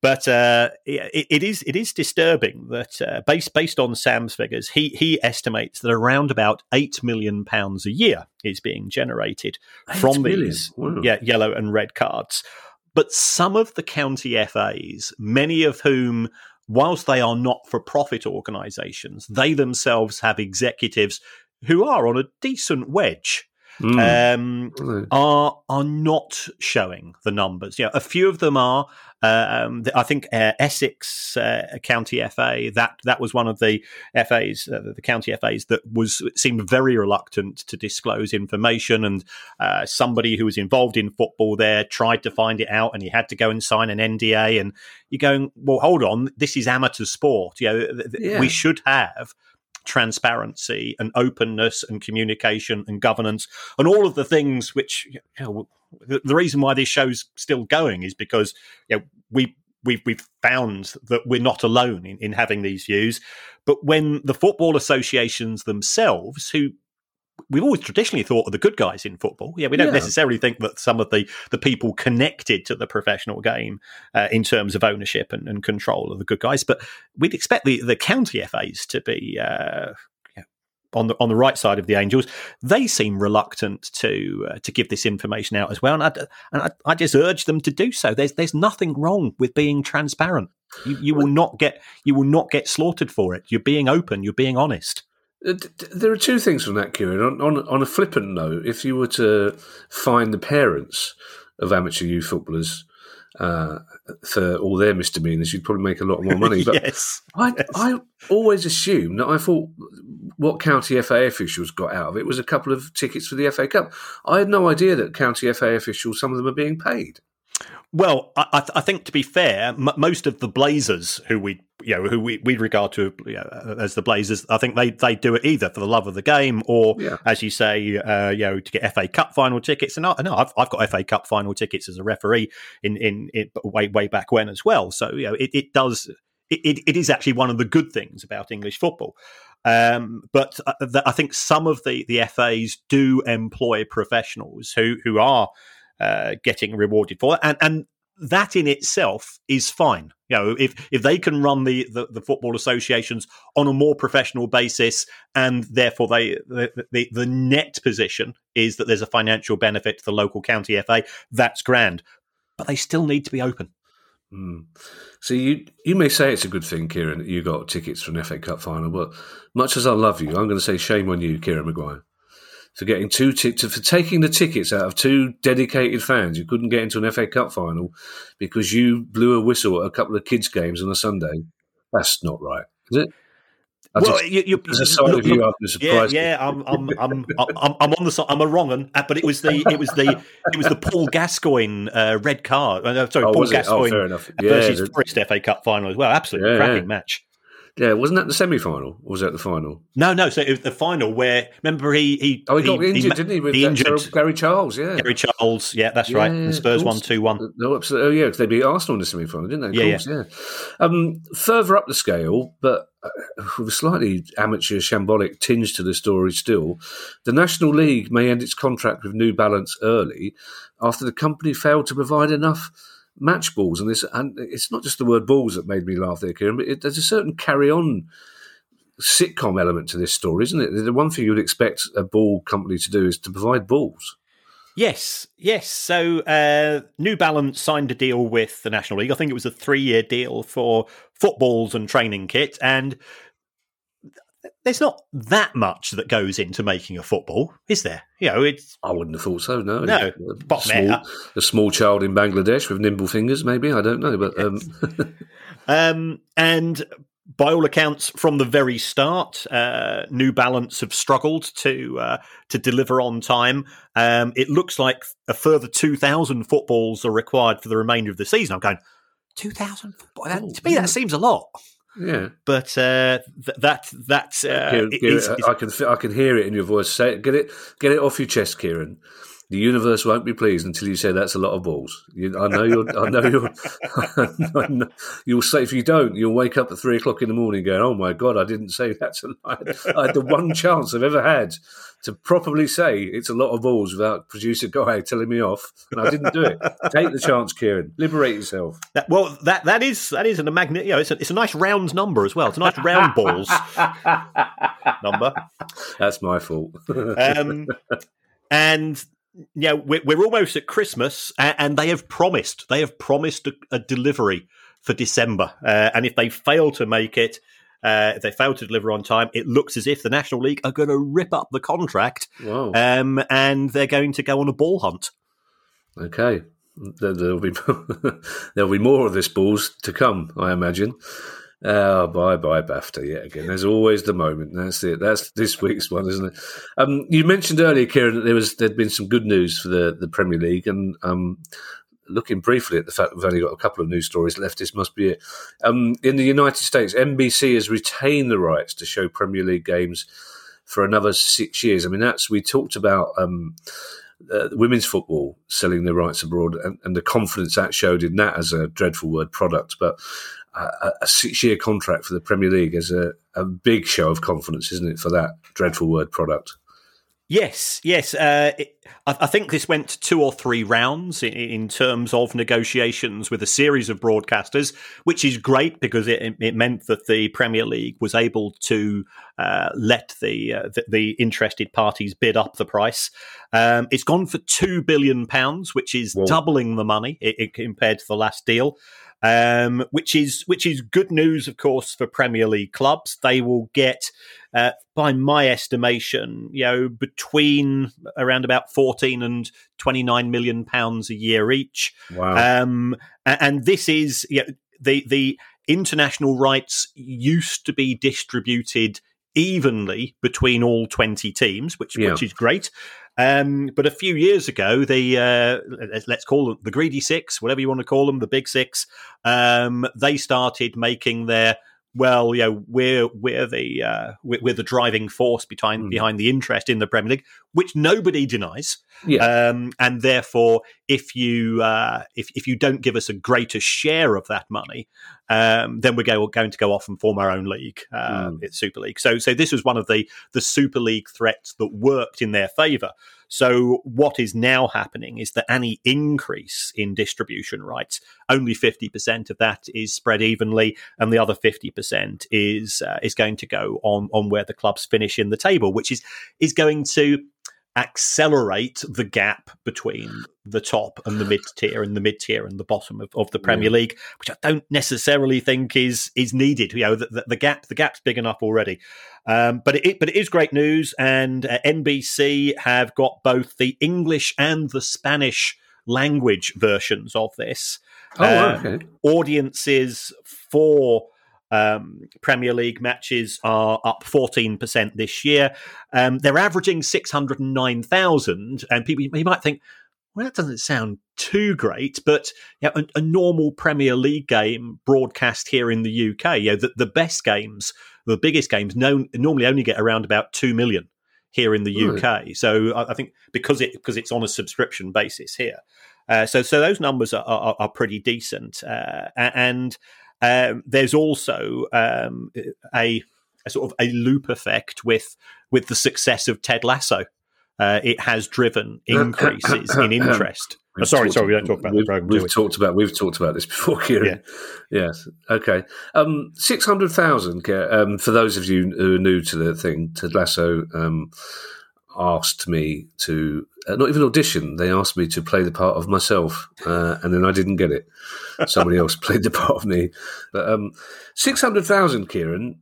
but uh, it, it is it is disturbing that uh, based based on Sam's figures, he he estimates that around about eight million pounds a year is being generated from million. these wow. yeah, yellow and red cards. But some of the county FAs, many of whom, whilst they are not for profit organisations, they themselves have executives who are on a decent wedge mm. um, are are not showing the numbers. Yeah, a few of them are. Um, I think uh, Essex uh, County FA that that was one of the FAs, uh, the county FAs that was seemed very reluctant to disclose information, and uh, somebody who was involved in football there tried to find it out, and he had to go and sign an NDA. And you're going, well, hold on, this is amateur sport. You know, th- yeah. we should have transparency and openness and communication and governance and all of the things which you know, the, the reason why this show's still going is because you know, we we've we've found that we're not alone in, in having these views. But when the football associations themselves, who we've always traditionally thought of the good guys in football. Yeah, we don't yeah. necessarily think that some of the the people connected to the professional game uh, in terms of ownership and, and, control are the good guys, but we'd expect the the county FAs to be. Uh, on the on the right side of the Angels, they seem reluctant to uh, to give this information out as well, and I and I, I, just urge them to do so. There's there's nothing wrong with being transparent. You, you will not get you will not get slaughtered for it. You're being open. You're being honest. Uh, there are two things from that, Kieran. On, on, on a flippant note, if you were to find the parents of amateur youth footballers uh, for all their misdemeanors, you'd probably make a lot more money. But yes, I, yes. I always assumed that I thought what county FA officials got out of it was a couple of tickets for the FA Cup. I had no idea that county FA officials, some of them, are being paid. Well, I, I, think to be fair, m- most of the Blazers who we you know, who we, we regard to you know, as the Blazers, I think they, they do it either for the love of the game or, Yeah. as you say, uh, you know, to get FA Cup final tickets. And I know I've, I've got FA Cup final tickets as a referee in in, in way way back when as well. So you know, it, it does it, it, it is actually one of the good things about English football. Um, but uh, th- I think some of the the FAs do employ professionals who who are uh, getting rewarded for it, and and that in itself is fine. You know, if if they can run the, the, the football associations on a more professional basis, and therefore they the, the the net position is that there's a financial benefit to the local county FA, that's grand. But they still need to be open. Mm. So you you may say it's a good thing, Kieran, that you got tickets for an FA Cup final, but much as I love you, I'm going to say shame on you, Kieran Maguire, for getting two tickets for taking the tickets out of two dedicated fans who couldn't get into an FA Cup final because you blew a whistle at a couple of kids' games on a Sunday. That's not right, is it? I well, just- you, you, a side of you, yeah, yeah, I'm, I'm, I'm, I'm, I'm on the side. I'm a wrong uh, but it was the, it was the, it was the Paul Gascoigne uh, red card. Uh, sorry, Oh, Paul? Oh, Gascoigne fair enough. Yeah, versus the- Forest FA Cup final as well. Absolutely Yeah, cracking match. Yeah, wasn't that the semi final? Or was that the final? No, no. So it was the final where remember he he Oh, he got injured, ma- didn't he? With he injured Gary Charles, yeah. Gary Charles. Yeah, that's right. And Spurs of won course. two one. No, absolutely. Oh, yeah, because they beat Arsenal in the semi final, didn't they? Of Yeah, course, yeah. Um, further up the scale, but uh, with a slightly amateur, shambolic tinge to the story still, the National League may end its contract with New Balance early after the company failed to provide enough match balls. And this, and it's not just the word balls that made me laugh there, Kieran, but it, there's a certain carry on sitcom element to this story, isn't it? The one thing you'd expect a ball company to do is to provide balls. Yes, yes. So uh, New Balance signed a deal with the National League. I think it was a three-year deal for footballs and training kit, and there's not that much that goes into making a football, is there? You know, it's I wouldn't have thought so. No, No, a small, a small child in Bangladesh with nimble fingers, maybe I don't know, but um, Um, and by all accounts, from the very start, uh, New Balance have struggled to uh, to deliver on time. Um, it looks like a further two thousand footballs are required for the remainder of the season. I'm going two thousand football. That, Oh, to me, that seems a lot. Yeah. But uh, th- that that uh, Kieran, Kieran, is- is- I can I can hear it in your voice. Say it, get it get it off your chest, Kieran. The universe won't be pleased until you say that's a lot of balls. You, I know you're. I know you're. I know- you'll say if you don't, you'll wake up at three o'clock in the morning going, "Oh my god, I didn't say that tonight." I had the one chance I've ever had to properly say it's a lot of balls without producer guy telling me off, and I didn't do it. Take the chance, Kieran. Liberate yourself. that- well, that that is that is a magnet. You know, it's a, it's a nice round number as well. It's a nice round balls number. That's my fault. um, and know we're, we're almost at Christmas, and, and they have promised they have promised a, a delivery for December, uh, and if they fail to make it. Uh, if they fail to deliver on time, it looks as if the National League are going to rip up the contract wow. um, and they're going to go on a ball hunt. Okay. There- There'll be there'll be more of this balls to come, I imagine. Oh, bye bye BAFTA yet again. There's always the moment. That's it. That's this week's one, isn't it? Um, you mentioned earlier, Kieran, that there was there'd been some good news for the, the Premier League, and um, looking briefly at the fact we've only got a couple of news stories left, this must be it. Um, in the United States, NBC has retained the rights to show Premier League games for another six years. I mean, that's we talked about. Um, uh, women's football selling their rights abroad and, and the confidence that showed in that as a dreadful word product. But a, a six year contract for the Premier League is a, a big show of confidence, isn't it, for that dreadful word product? Yes, yes. Uh, it, I, I think this went two or three rounds in, in terms of negotiations with a series of broadcasters, which is great because it, it meant that the Premier League was able to uh, let the, uh, the the interested parties bid up the price. Um, it's gone for two billion pounds, which is Whoa. doubling the money i i compared to the last deal. Um, which is which is good news, of course, for Premier League clubs. They will get uh, by my estimation, you know, between around about 14 and 29 million pounds a year each. Wow. Um, and this is you know, the the international rights used to be distributed evenly between all 20 teams, which Yeah. which is great. Um, but a few years ago, the uh, let's- call them the greedy six, whatever you want to call them, the big six, um, they started making their well, you know, we're we're the uh, we're, we're, the driving force behind mm. behind the interest in the Premier League, which nobody denies. Yeah. Um, and therefore, if you uh, if if you don't give us a greater share of that money, um, then we're, go, we're going to go off and form our own league, uh, mm. Super League. So so this was one of the the Super League threats that worked in their favour. So what is now happening is that any increase in distribution rights, only 50% of that is spread evenly, and the other 50% is uh, is going to go on on where the clubs finish in the table, which is is going to accelerate the gap between the top and the mid tier and the mid tier and the bottom of, of the Premier yeah. League, which I don't necessarily think is is needed. You know, the, the, the gap the gap's big enough already. Um, but it but it is great news, and uh, NBC have got both the English and the Spanish language versions of this. Oh, um, okay. Audiences for um, Premier League matches are up 14% this year. Um, they're averaging 609,000. And people, you might think, well, that doesn't sound too great, but you know, a, a, normal Premier League game broadcast here in the UK, you know, the, the best games, the biggest games, no, normally only get around about 2 million here in the? UK. So I, I, think because it because it's on a subscription basis here. Uh, so so those numbers are, are, are pretty decent, uh, and um, there's also um, a, a, sort of a loop effect with with the success of Ted Lasso. Uh, it has driven increases in interest. Oh, sorry, sorry, we don't talk about we've, the program. We've we? talked about we've talked about this before, Kieran. Yeah. Yes. Okay. Um, Six hundred thousand. Um, for those of you who are new to the thing, Ted Lasso um, asked me to uh, not even audition. They asked me to play the part of myself, uh, and then I didn't get it. Somebody else played the part of me. But um, six hundred thousand, Kieran.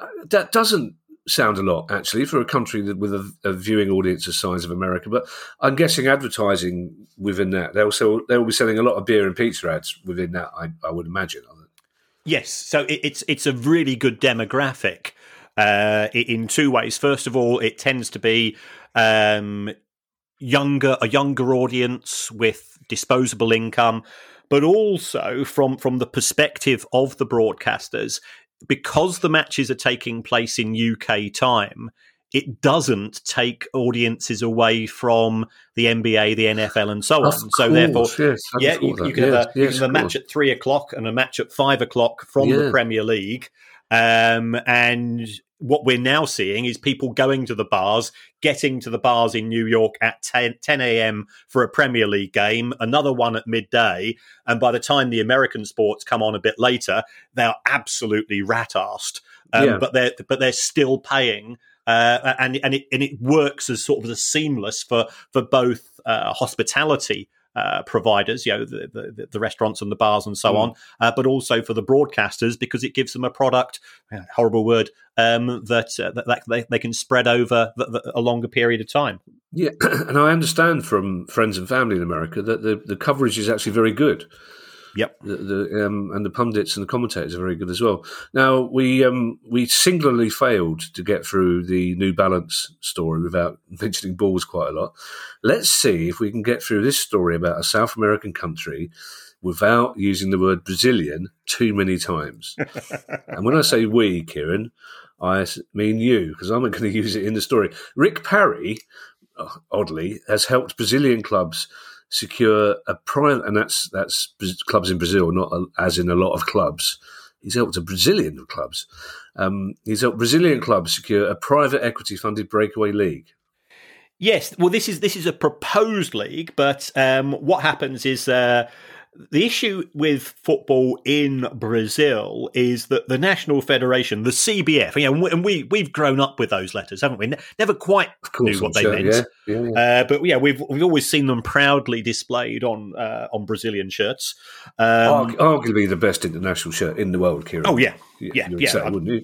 Uh, that doesn't sound a lot actually for a country with a, a, viewing audience the size of America. But I'm guessing advertising within that they'll sell, they will be selling a lot of beer and pizza ads within that. I, I would imagine. Yes, so it, it's it's a really good demographic uh, in two ways. First of all, it tends to be um, younger a younger audience with disposable income, but also from from the perspective of the broadcasters, because the matches are taking place in UK time. It doesn't take audiences away from the NBA, the NFL, and so on. so therefore, yes, yeah, you, you, can yes, have, a, yes, you can have a match at three o'clock and a match at five o'clock from yeah. the Premier League, um, and what we're now seeing is people going to the bars, getting to the bars in New York at 10, 10, a.m. for a Premier League game, another one at midday. And by the time the American sports come on a bit later, they're absolutely rat assed. Um, yeah. But they're but they're still paying. Uh, and and it and it works as sort of a seamless for for both uh, hospitality uh, providers, you know, the, the, the, restaurants and the bars and so mm. on, uh, but also for the broadcasters because it gives them a product, horrible word, um, that, uh, that, they, they can spread over the, the, a longer period of time. Yeah, and I understand from friends and family in America that the, the coverage is actually very good. Yep. The, the um, and the pundits and the commentators are very good as well. Now we um, we singularly failed to get through the New Balance story without mentioning balls quite a lot. Let's see if we can get through this story about a South American country without using the word Brazilian too many times. and when I say we, Kieran, I mean you because I'm not going to use it in the story. Rick Parry, uh, oddly, has helped Brazilian clubs secure a private, and that's that's clubs in Brazil, not a, as in a lot of clubs. He's helped a Brazilian clubs. Um, he's helped Brazilian clubs secure a private equity funded breakaway league. Yes, well, this is this is a proposed league, but um, what happens is uh, the issue with football in Brazil is that the National Federation, the CBF, you know, and we we've grown up with those letters, haven't we? Never quite knew what they sure, meant, yeah, yeah, yeah. Uh, but yeah, we've we've always seen them proudly displayed on uh, on Brazilian shirts. Um, arguably the best international shirt in the world, Kieran. Oh yeah, yeah, yeah, say, wouldn't you?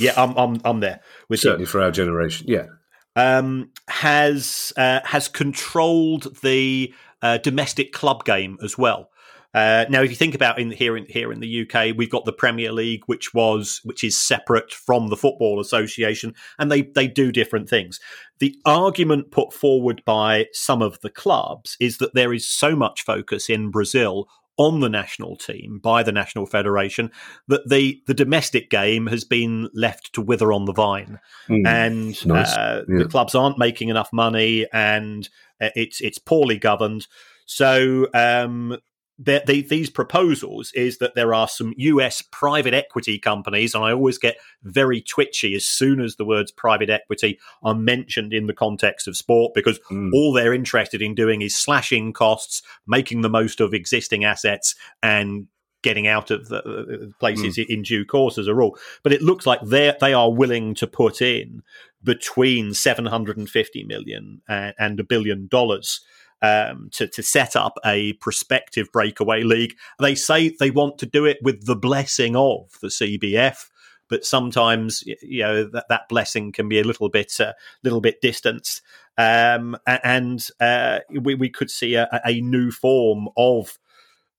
Yeah, I'm I'm I'm there. With Certainly you. for our generation, yeah. Um, has uh, has controlled the uh, domestic club game as well. Uh, now, if you think about in here in here in the UK, we've got the Premier League, which was which is separate from the Football Association, and they they do different things. The argument put forward by some of the clubs is that there is so much focus in Brazil on the national team by the national federation that the the domestic game has been left to wither on the vine, mm, and nice. uh, yeah. the clubs aren't making enough money, and uh, it's it's poorly governed. So um, they, these proposals is that there are some US private equity companies, and I always get very twitchy as soon as the words private equity are mentioned in the context of sport because mm. all they're interested in doing is slashing costs, making the most of existing assets, and getting out of the uh, places mm. in due course as a rule. But it looks like they they are willing to put in between 750 million and a billion dollars um, to, to set up a prospective breakaway league. They say they want to do it with the blessing of the CBF, but sometimes you know that, that blessing can be a little bit a uh, little bit distanced, um, and uh, we, we could see a, a new form of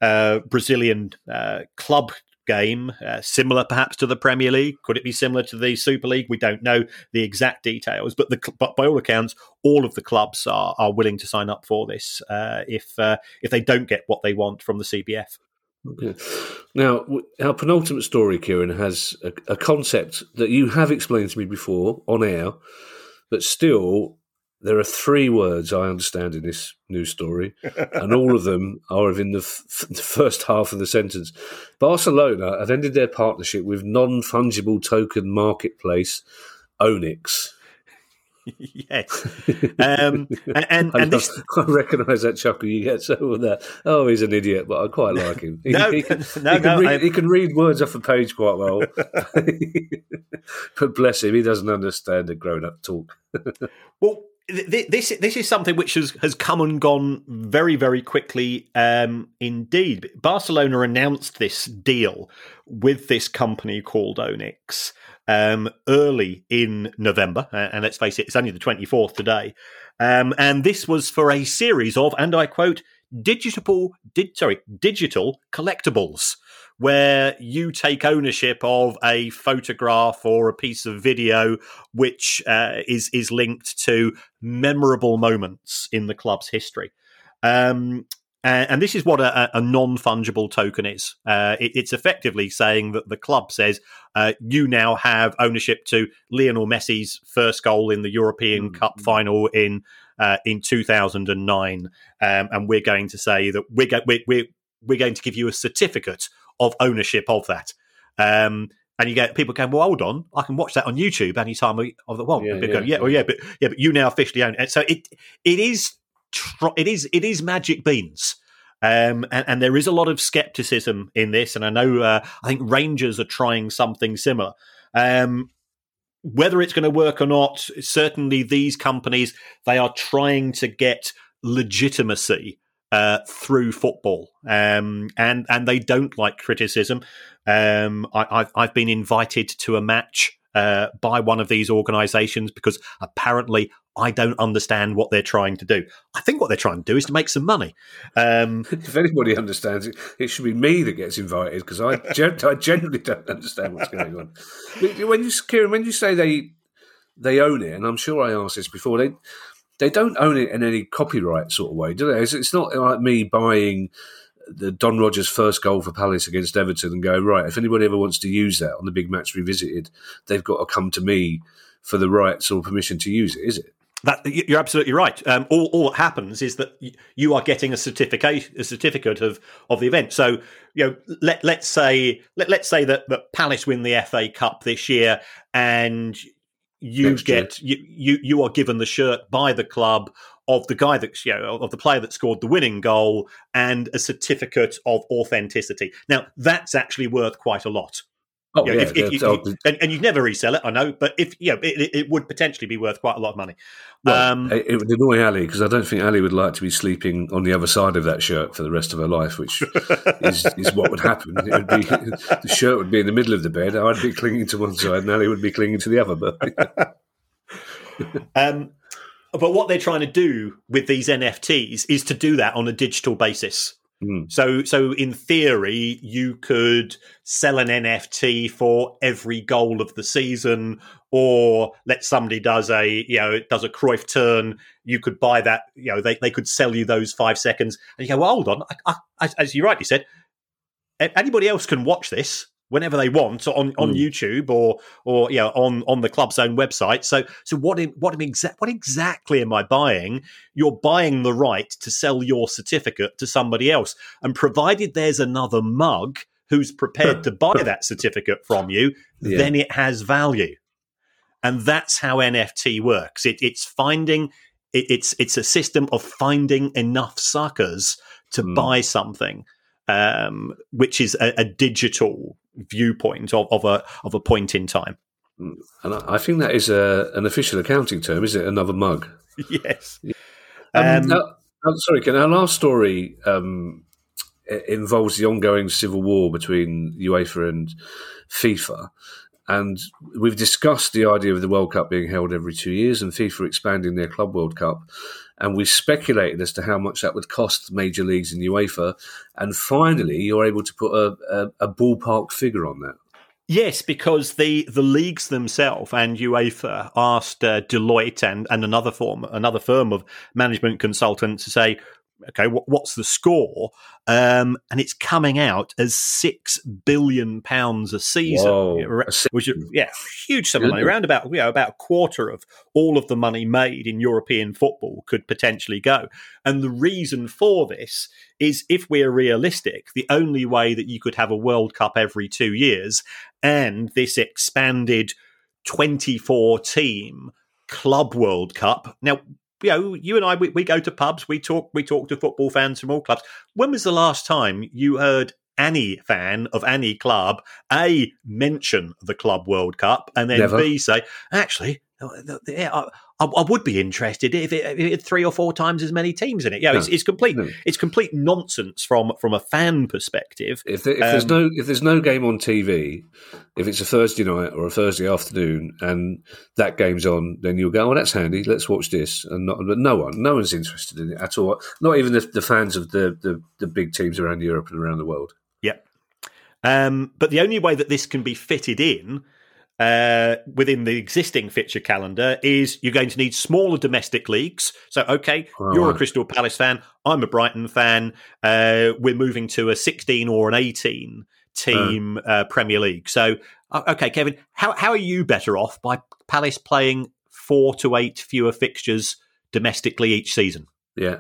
uh, Brazilian uh, club game, uh, similar perhaps to the Premier League? Could it be similar to the Super League? We don't know the exact details, but the, but by all accounts, all of the clubs are are willing to sign up for this uh, if uh, if they don't get what they want from the CBF. Okay. Now, our penultimate story, Kieran, has a, a concept that you have explained to me before on air, but still there are three words I understand in this news story, and all of them are within the, f- the, first half of the sentence. Barcelona have ended their partnership with non fungible token marketplace Ownix. yes, um, and and, I, this... I recognise that chuckle you get so with that. Oh, he's an idiot, but I quite like him. He, no, he, can, no, he, can no, read, he can read words off a page quite well, but bless him, he doesn't understand the grown-up talk. well, this this is something which has, has come and gone very very quickly um, indeed. Barcelona announced this deal with this company called Ownix um, early in November, and let's face it, it's only the twenty fourth today. Um, and this was for a series of, and I quote, digital, did, sorry, digital collectibles where you take ownership of a photograph or a piece of video which uh, is is linked to memorable moments in the club's history. Um, and, and, this is what a, a non fungible token is. Uh, it, it's effectively saying that the club says uh, you now have ownership to Lionel Messi's first goal in the European mm-hmm. Cup final in uh, in 2009, um, and we're going to say that we're, go- we're, we're we're going to give you a certificate of ownership of that. Um, and you get people going, well, hold on, I can watch that on YouTube anytime of the one. Yeah, yeah. Yeah, well, yeah, but yeah, but you now officially own it. So it it is it is it is magic beans. Um, and, and, there is a lot of skepticism in this, and I know uh, I think Rangers are trying something similar. Um, whether it's going to work or not, certainly these companies they are trying to get legitimacy uh, through football, um, and and they don't like criticism. Um, I, have I've been invited to a match uh, by one of these organisations because apparently I don't understand what they're trying to do. I think what they're trying to do is to make some money. Um, if anybody understands it, it should be me that gets invited because I, gen- I generally don't understand what's going on. When you, Kieran, when you say they they own it, and I'm sure I asked this before, they they don't own it in any copyright sort of way, do they? It's, it's not like me buying the Don Rogers first goal for Palace against Everton and go right. If anybody ever wants to use that on the big match revisited, they've got to come to me for the rights or permission to use it. Is it? That you're absolutely right. Um, all, all that happens is that you are getting a certificate, a certificate of, of the event. So you know, let let's say let, let's say that, that Palace win the FA Cup this year, and you Next get you, you you are given the shirt by the club of the guy that you know of the player that scored the winning goal and a certificate of authenticity. Now that's actually worth quite a lot. Oh, you know, yeah, if, if you, and, and, you'd never resell it, I know, but if you know, it, it, would potentially be worth quite a lot of money. Well, um, it, it, would annoy Ali because I don't think Ali would like to be sleeping on the other side of that shirt for the rest of her life, which is, is what would happen. It would be the shirt would be in the middle of the bed. I'd be clinging to one side, and Ali would be clinging to the other. But um, but what they're trying to do with these NFTs is to do that on a digital basis. Mm. So, so in theory, you could sell an NFT for every goal of the season, or let somebody does a you know does a Cruyff turn, you could buy that. You know they, they could sell you those five seconds, and you go, well, hold on. I, I, as you rightly said, anybody else can watch this whenever they want on, on mm. YouTube or or you know on on the club's own website. So so what what exa- what exactly am I buying? You're buying the right to sell your certificate to somebody else, and provided there's another mug who's prepared to buy that certificate from you, yeah. then it has value. And that's how NFT works. It, it's finding it, it's it's a system of finding enough suckers to mm. buy something, um, which is a, a digital viewpoint of, of a of a point in time. Mm. And I think that is a, an official accounting term, is it? Another mug. yes. Um, um, uh, sorry, can our last story um, involves the ongoing civil war between UEFA and FIFA. And we've discussed the idea of the World Cup being held every two years and FIFA expanding their Club World Cup. And we speculated as to how much that would cost major leagues in UEFA. And finally, you're able to put a, a, a ballpark figure on that. Yes, because the, the leagues themselves and UEFA asked uh, Deloitte and, and another form another firm of management consultants to say, okay, what, what's the score? Um, and it's coming out as six billion pounds a season, Whoa, which is yeah, huge sum of money. Around about you know about a quarter of all of the money made in European football could potentially go. And the reason for this is, if we're realistic, the only way that you could have a World Cup every two years and this expanded twenty-four team Club World Cup. Now, you know, you and I, we, we go to pubs, we talk, we talk to football fans from all clubs. When was the last time you heard any fan of any club a mention the Club World Cup and then Never. b say, actually, I, I, would be interested if it, if it, had three or four times as many teams in it. Yeah, no, it's, it's, complete. No. It's complete nonsense from from a fan perspective. If, there, if um, there's no if there's no game on TV, if it's a Thursday night or a Thursday afternoon and that game's on, then you'll go, "Oh, that's handy. Let's watch this." And not, but no one, no one's interested in it at all. Not even the, the fans of the, the the big teams around Europe and around the world. Yeah. Um, but the only way that this can be fitted in uh, within the existing fixture calendar is you're going to need smaller domestic leagues. So, okay, oh. you're a Crystal Palace fan, I'm a Brighton fan. Uh, we're moving to a 16 or an 18 team uh. uh Premier League. So, okay, Kevin, how how are you better off by Palace playing four to eight fewer fixtures domestically each season? Yeah,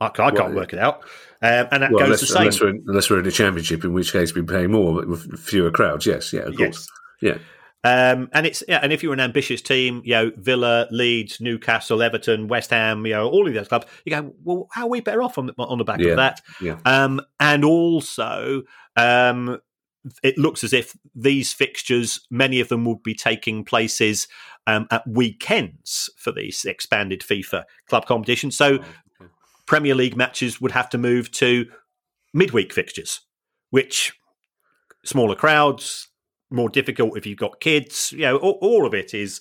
I, I can't well, work it out. Um, and that well, goes unless, the same. Unless we're, unless we're in a championship, in which case we're paying more with fewer crowds. Yes, yeah, of course. Yeah. Um, and it's yeah, and if you're an ambitious team, you know Villa, Leeds, Newcastle, Everton, West Ham, you know all of those clubs, you go, well, how are we better off on the, on the back yeah, of that? Yeah. Um, and also, um, it looks as if these fixtures, many of them, would be taking places um, at weekends for these expanded FIFA club competitions. So, oh, okay. Premier League matches would have to move to midweek fixtures, which smaller crowds, more difficult if you've got kids. You know, all, all of it is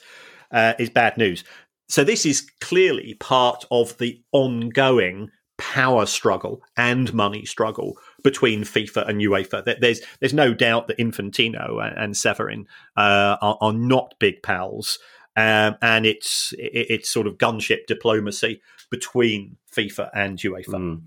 uh, is bad news. So this is clearly part of the ongoing power struggle and money struggle between FIFA and UEFA. There's there's no doubt that Infantino and Ceferin uh, are, are, not big pals, um, and it's it's sort of gunship diplomacy between FIFA and UEFA. Mm.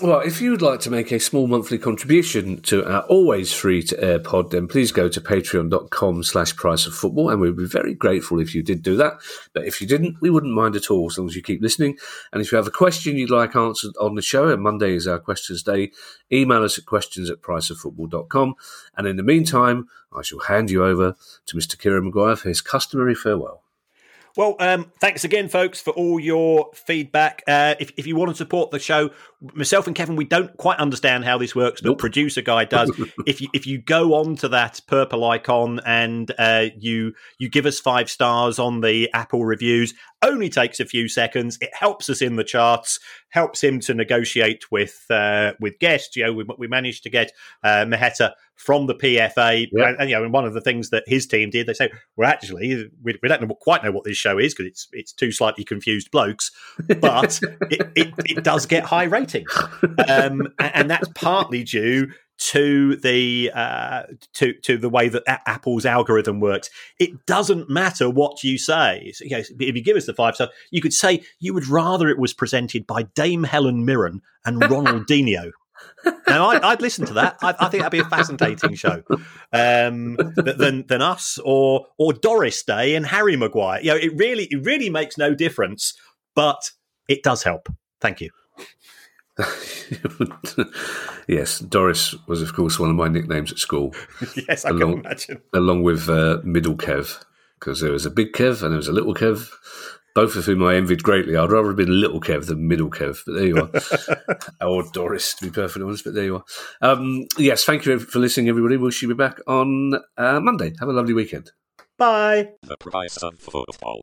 Well, if you would like to make a small monthly contribution to our always free to air pod, then please go to patreon.com slash price of football and we'd be very grateful if you did do that. But if you didn't, we wouldn't mind at all as long as you keep listening. And if you have a question you'd like answered on the show, and Monday is our questions day, email us at questions at priceoffootball.com. And in the meantime, I shall hand you over to Mr. Kieran Maguire for his customary farewell. Well, um, thanks again, folks, for all your feedback. Uh, if, if you want to support the show, myself and Kevin, we don't quite understand how this works, but nope. producer guy does. if you if you go on to that purple icon and uh, you you give us five stars on the Apple reviews, only takes a few seconds. It helps us in the charts, helps him to negotiate with uh, with guests. You know, we, we managed to get uh, Maheta from the PFA, yep. and, and, you know, and one of the things that his team did, they say, "Well, actually, we, we don't know, quite know what this show is because it's it's two slightly confused blokes, but it, it, it, does get high ratings, um, and, and that's partly due to the uh, to to the way that a- Apple's algorithm works. It doesn't matter what you say. So, you know, if you give us the five star, you could say you would rather it was presented by Dame Helen Mirren and Ronaldinho. Now, I'd, I'd, listen to that. I, I, think that'd be a fascinating show um, than than us or or Doris Day and Harry Maguire. You know, it really it really makes no difference, but it does help. Thank you. yes, Doris was, of course, one of my nicknames at school. yes, I along, can imagine. Along with uh, Middle Kev, because there was a big Kev and there was a little Kev, both of whom I envied greatly. I'd rather have been Little Kev than Middle Kev, but there you are. or Doris, to be perfectly honest, but there you are. Um, yes, thank you for listening, everybody. We'll see you back on uh, Monday. Have a lovely weekend. Bye. The price of football.